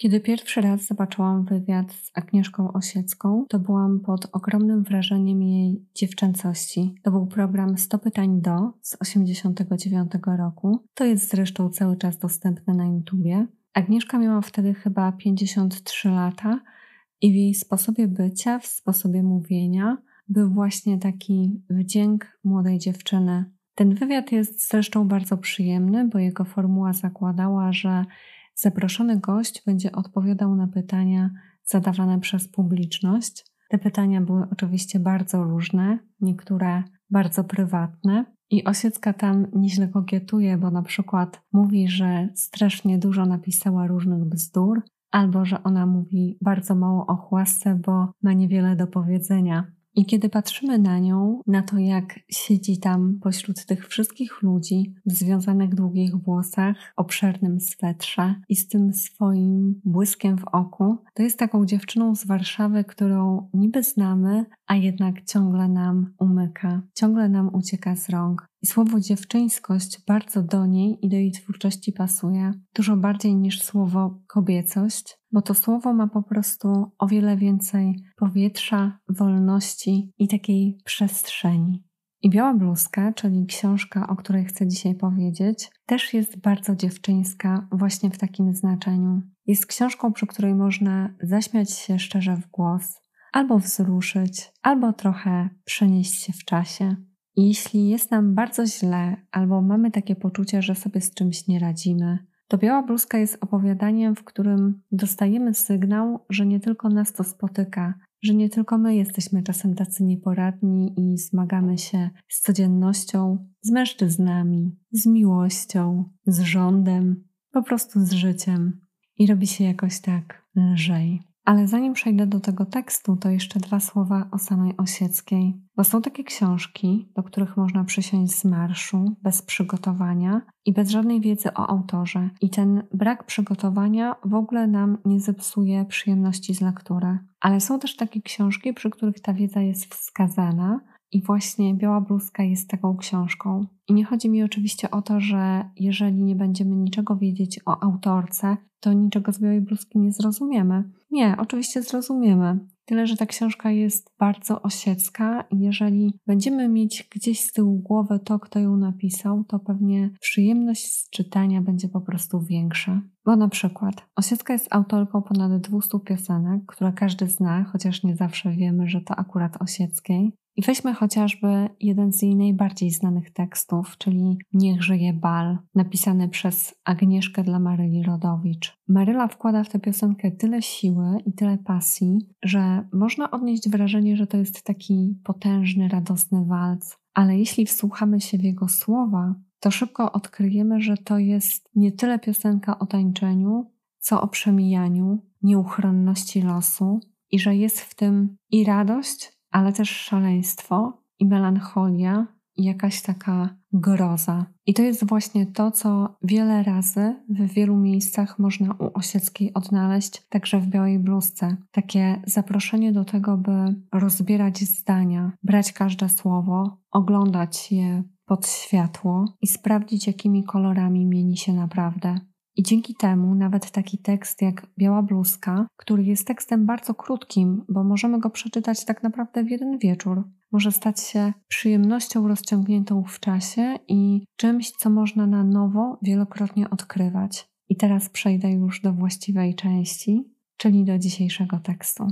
Kiedy pierwszy raz zobaczyłam wywiad z Agnieszką Osiecką, to byłam pod ogromnym wrażeniem jej dziewczęcości. To był program 100 pytań do z 89 roku. To jest zresztą cały czas dostępne na YouTubie. Agnieszka miała wtedy chyba 53 lata i w jej sposobie bycia, w sposobie mówienia był właśnie taki wdzięk młodej dziewczyny. Ten wywiad jest zresztą bardzo przyjemny, bo jego formuła zakładała, że Zaproszony gość będzie odpowiadał na pytania zadawane przez publiczność. Te pytania były oczywiście bardzo różne, niektóre bardzo prywatne. I Osiecka tam nieźle kokietuje, bo na przykład mówi, że strasznie dużo napisała różnych bzdur, albo że ona mówi bardzo mało o chłasce, bo ma niewiele do powiedzenia. I kiedy patrzymy na nią, na to jak siedzi tam pośród tych wszystkich ludzi w związanych długich włosach, obszernym swetrze i z tym swoim błyskiem w oku, to jest taką dziewczyną z Warszawy, którą niby znamy, a jednak ciągle nam umyka, ciągle nam ucieka z rąk. I słowo dziewczyńskość bardzo do niej i do jej twórczości pasuje, dużo bardziej niż słowo kobiecość, bo to słowo ma po prostu o wiele więcej powietrza, wolności i takiej przestrzeni. I Biała Bluzka, czyli książka, o której chcę dzisiaj powiedzieć, też jest bardzo dziewczyńska właśnie w takim znaczeniu. Jest książką, przy której można zaśmiać się szczerze w głos, albo wzruszyć, albo trochę przenieść się w czasie. Jeśli jest nam bardzo źle, albo mamy takie poczucie, że sobie z czymś nie radzimy, to Biała Bluzka jest opowiadaniem, w którym dostajemy sygnał, że nie tylko nas to spotyka, że nie tylko my jesteśmy czasem tacy nieporadni i zmagamy się z codziennością, z mężczyznami, z miłością, z rządem, po prostu z życiem i robi się jakoś tak lżej. Ale zanim przejdę do tego tekstu, to jeszcze dwa słowa o samej Osieckiej. Bo są takie książki, do których można przysiąść z marszu, bez przygotowania i bez żadnej wiedzy o autorze. I ten brak przygotowania w ogóle nam nie zepsuje przyjemności z lektury. Ale są też takie książki, przy których ta wiedza jest wskazana, i właśnie Biała Bluzka jest taką książką. I nie chodzi mi oczywiście o to, że jeżeli nie będziemy niczego wiedzieć o autorce, to niczego z Białej Bluzki nie zrozumiemy. Nie, oczywiście zrozumiemy. Tyle, że ta książka jest bardzo osiecka i jeżeli będziemy mieć gdzieś z tyłu głowy to, kto ją napisał, to pewnie przyjemność z czytania będzie po prostu większa. Bo na przykład Osiecka jest autorką ponad 200 piosenek, które każdy zna, chociaż nie zawsze wiemy, że to akurat Osieckiej. I weźmy chociażby jeden z jej najbardziej znanych tekstów, czyli Niech żyje bal, napisany przez Agnieszkę dla Maryli Rodowicz. Maryla wkłada w tę piosenkę tyle siły i tyle pasji, że można odnieść wrażenie, że to jest taki potężny, radosny walc. Ale jeśli wsłuchamy się w jego słowa, to szybko odkryjemy, że to jest nie tyle piosenka o tańczeniu, co o przemijaniu, nieuchronności losu i że jest w tym i radość, ale też szaleństwo i melancholia i jakaś taka groza. I to jest właśnie to, co wiele razy w wielu miejscach można u Osieckiej odnaleźć, także w białej bluzce. Takie zaproszenie do tego, by rozbierać zdania, brać każde słowo, oglądać je pod światło i sprawdzić, jakimi kolorami mieni się naprawdę. I dzięki temu nawet taki tekst jak Biała bluzka, który jest tekstem bardzo krótkim, bo możemy go przeczytać tak naprawdę w jeden wieczór, może stać się przyjemnością rozciągniętą w czasie i czymś, co można na nowo wielokrotnie odkrywać. I teraz przejdę już do właściwej części, czyli do dzisiejszego tekstu.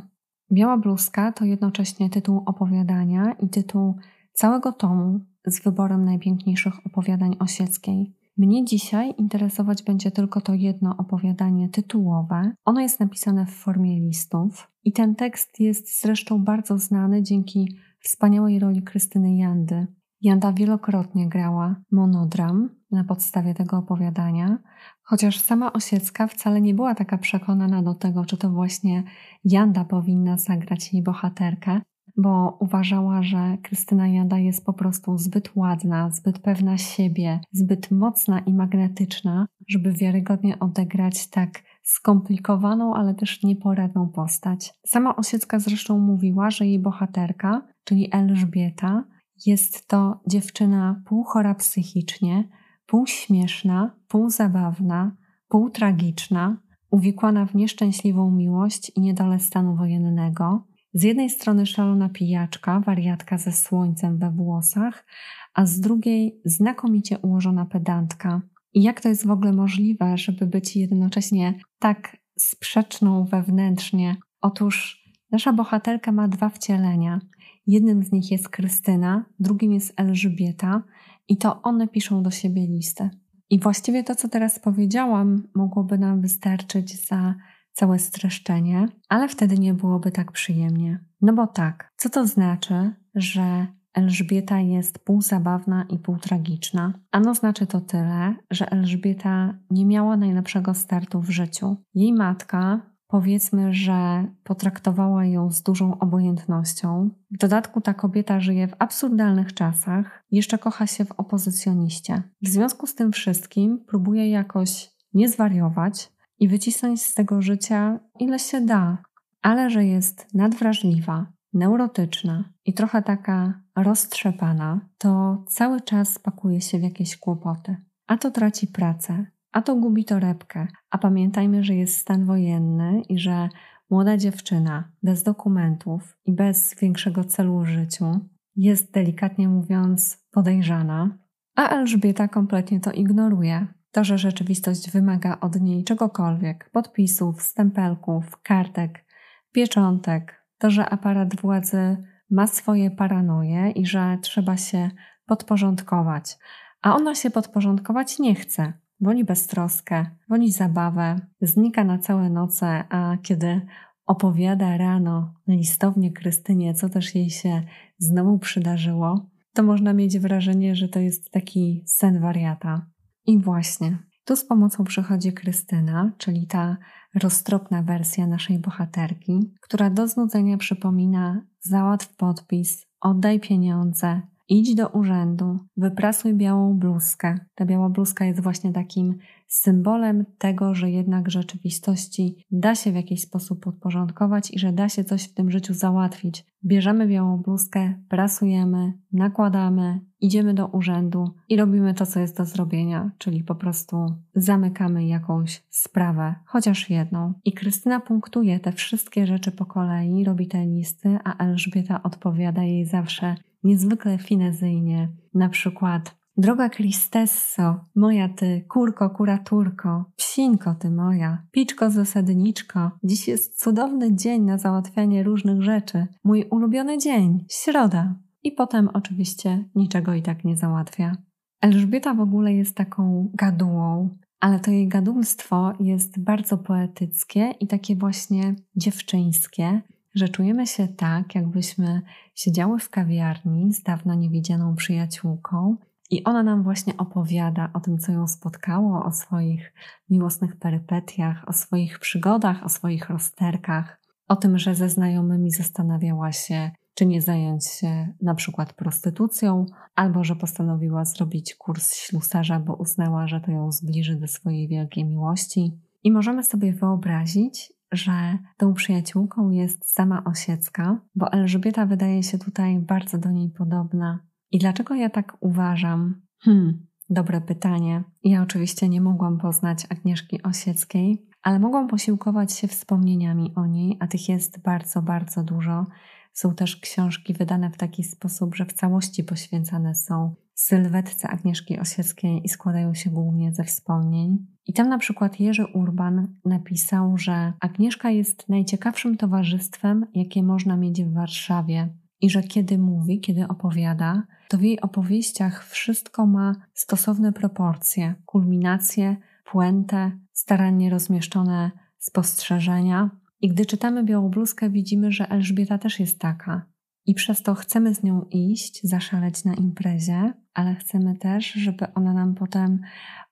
Biała bluzka to jednocześnie tytuł opowiadania i tytuł całego tomu z wyborem najpiękniejszych opowiadań Osieckiej. Mnie dzisiaj interesować będzie tylko to jedno opowiadanie tytułowe. Ono jest napisane w formie listów i ten tekst jest zresztą bardzo znany dzięki wspaniałej roli Krystyny Jandy. Janda wielokrotnie grała monodram na podstawie tego opowiadania, chociaż sama Osiecka wcale nie była taka przekonana do tego, czy to właśnie Janda powinna zagrać jej bohaterkę, bo uważała, że Krystyna Janda jest po prostu zbyt ładna, zbyt pewna siebie, zbyt mocna i magnetyczna, żeby wiarygodnie odegrać tak skomplikowaną, ale też nieporadną postać. Sama Osiecka zresztą mówiła, że jej bohaterka, czyli Elżbieta, jest to dziewczyna półchora psychicznie, pół śmieszna, pół zabawna, pół tragiczna, uwikłana w nieszczęśliwą miłość i niedolę stanu wojennego. Z jednej strony szalona pijaczka, wariatka ze słońcem we włosach, a z drugiej znakomicie ułożona pedantka. I jak to jest w ogóle możliwe, żeby być jednocześnie tak sprzeczną wewnętrznie? Otóż nasza bohaterka ma dwa wcielenia. Jednym z nich jest Krystyna, drugim jest Elżbieta, i to one piszą do siebie listy. I właściwie to, co teraz powiedziałam, mogłoby nam wystarczyć za całe streszczenie, ale wtedy nie byłoby tak przyjemnie. No bo tak, co to znaczy, że Elżbieta jest półzabawna i półtragiczna? Ano znaczy to tyle, że Elżbieta nie miała najlepszego startu w życiu. Jej matka powiedzmy, że potraktowała ją z dużą obojętnością. W dodatku ta kobieta żyje w absurdalnych czasach, jeszcze kocha się w opozycjoniście. W związku z tym wszystkim próbuje jakoś nie zwariować i wycisnąć z tego życia ile się da, ale że jest nadwrażliwa, neurotyczna i trochę taka roztrzepana, to cały czas pakuje się w jakieś kłopoty. A to traci pracę, a to gubi torebkę. A pamiętajmy, że jest stan wojenny i że młoda dziewczyna bez dokumentów i bez większego celu w życiu jest delikatnie mówiąc podejrzana, a Elżbieta kompletnie to ignoruje. To, że rzeczywistość wymaga od niej czegokolwiek podpisów, stempelków, kartek, pieczątek, to, że aparat władzy ma swoje paranoje i że trzeba się podporządkować, a ona się podporządkować nie chce. Woli beztroskę, woli zabawę, znika na całe noce, a kiedy opowiada rano listownie Krystynie, co też jej się znowu przydarzyło, to można mieć wrażenie, że to jest taki sen wariata. I właśnie, tu z pomocą przychodzi Krystyna, czyli ta roztropna wersja naszej bohaterki, która do znudzenia przypomina załatw podpis, oddaj pieniądze, idź do urzędu, wyprasuj białą bluzkę. Ta biała bluzka jest właśnie takim symbolem tego, że jednak rzeczywistości da się w jakiś sposób podporządkować i że da się coś w tym życiu załatwić. Bierzemy białą bluzkę, prasujemy, nakładamy, idziemy do urzędu i robimy to, co jest do zrobienia, czyli po prostu zamykamy jakąś sprawę, chociaż jedną. I Krystyna punktuje te wszystkie rzeczy po kolei, robi te listy, a Elżbieta odpowiada jej zawsze niezwykle finezyjnie. Na przykład Droga Kristesso, moja ty, kurko, kuraturko, psinko ty moja, piczko zasadniczko, dziś jest cudowny dzień na załatwianie różnych rzeczy. Mój ulubiony dzień, środa. I potem oczywiście niczego i tak nie załatwia. Elżbieta w ogóle jest taką gadułą, ale to jej gadulstwo jest bardzo poetyckie i takie właśnie dziewczyńskie, że czujemy się tak, jakbyśmy siedziały w kawiarni z dawno niewidzianą przyjaciółką i ona nam właśnie opowiada o tym, co ją spotkało, o swoich miłosnych perypetiach, o swoich przygodach, o swoich rozterkach, o tym, że ze znajomymi zastanawiała się, czy nie zająć się na przykład prostytucją, albo że postanowiła zrobić kurs ślusarza, bo uznała, że to ją zbliży do swojej wielkiej miłości. I możemy sobie wyobrazić, że tą przyjaciółką jest sama Osiecka, bo Elżbieta wydaje się tutaj bardzo do niej podobna. I dlaczego ja tak uważam? Hmm, dobre pytanie. Ja oczywiście nie mogłam poznać Agnieszki Osieckiej, ale mogłam posiłkować się wspomnieniami o niej, a tych jest bardzo, bardzo dużo. Są też książki wydane w taki sposób, że w całości poświęcane są sylwetce Agnieszki Osieckiej i składają się głównie ze wspomnień. I tam na przykład Jerzy Urban napisał, że Agnieszka jest najciekawszym towarzystwem, jakie można mieć w Warszawie. I że kiedy mówi, kiedy opowiada, to w jej opowieściach wszystko ma stosowne proporcje, kulminacje, puentę, starannie rozmieszczone spostrzeżenia. I gdy czytamy Białą widzimy, że Elżbieta też jest taka. I przez to chcemy z nią iść, zaszaleć na imprezie, ale chcemy też, żeby ona nam potem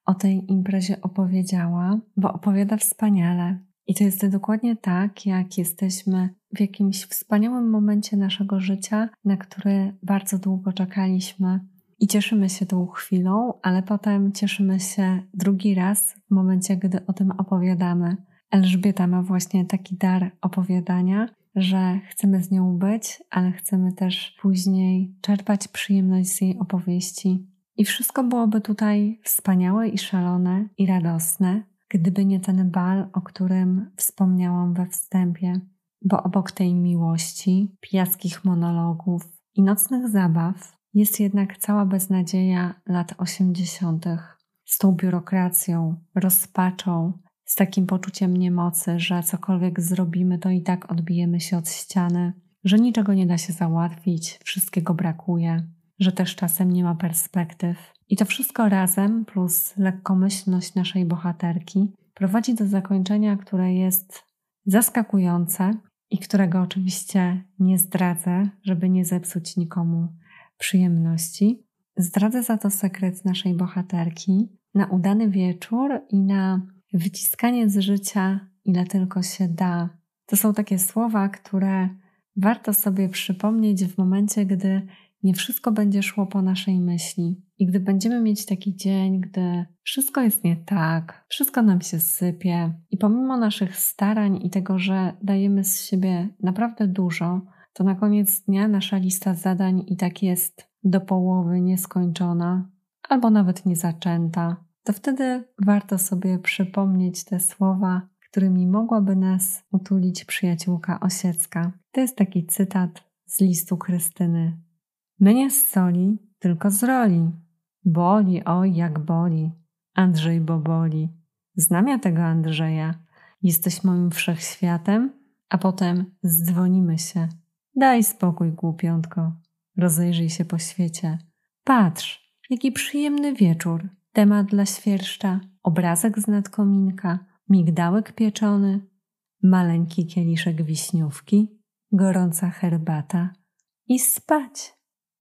o tej imprezie opowiedziała, bo opowiada wspaniale. I to jest dokładnie tak, jak jesteśmy w jakimś wspaniałym momencie naszego życia, na który bardzo długo czekaliśmy. I cieszymy się tą chwilą, ale potem cieszymy się drugi raz w momencie, gdy o tym opowiadamy. Elżbieta ma właśnie taki dar opowiadania, że chcemy z nią być, ale chcemy też później czerpać przyjemność z jej opowieści. I wszystko byłoby tutaj wspaniałe i szalone i radosne, gdyby nie ten bal, o którym wspomniałam we wstępie, bo obok tej miłości, pijackich monologów i nocnych zabaw jest jednak cała beznadzieja lat osiemdziesiątych z tą biurokracją, rozpaczą, z takim poczuciem niemocy, że cokolwiek zrobimy, to i tak odbijemy się od ściany, że niczego nie da się załatwić, wszystkiego brakuje, że też czasem nie ma perspektyw. I to wszystko razem, plus lekkomyślność naszej bohaterki, prowadzi do zakończenia, które jest zaskakujące i którego oczywiście nie zdradzę, żeby nie zepsuć nikomu przyjemności. Zdradzę za to sekret naszej bohaterki na udany wieczór i na wyciskanie z życia, ile tylko się da. To są takie słowa, które warto sobie przypomnieć w momencie, gdy nie wszystko będzie szło po naszej myśli. I gdy będziemy mieć taki dzień, gdy wszystko jest nie tak, wszystko nam się sypie, i pomimo naszych starań i tego, że dajemy z siebie naprawdę dużo, to na koniec dnia nasza lista zadań i tak jest do połowy nieskończona, albo nawet niezaczęta, to wtedy warto sobie przypomnieć te słowa, którymi mogłaby nas utulić przyjaciółka Osiecka. To jest taki cytat z listu Krystyny. My nie z soli, tylko z roli. Boli, oj, jak boli. Andrzej Boboli. Znam ja tego Andrzeja. Jesteś moim wszechświatem, a potem zdzwonimy się. Daj spokój, głupiątko. Rozejrzyj się po świecie. Patrz, jaki przyjemny wieczór. Temat dla świerszcza, obrazek z nadkominka, migdałek pieczony, maleńki kieliszek wiśniówki, gorąca herbata i spać.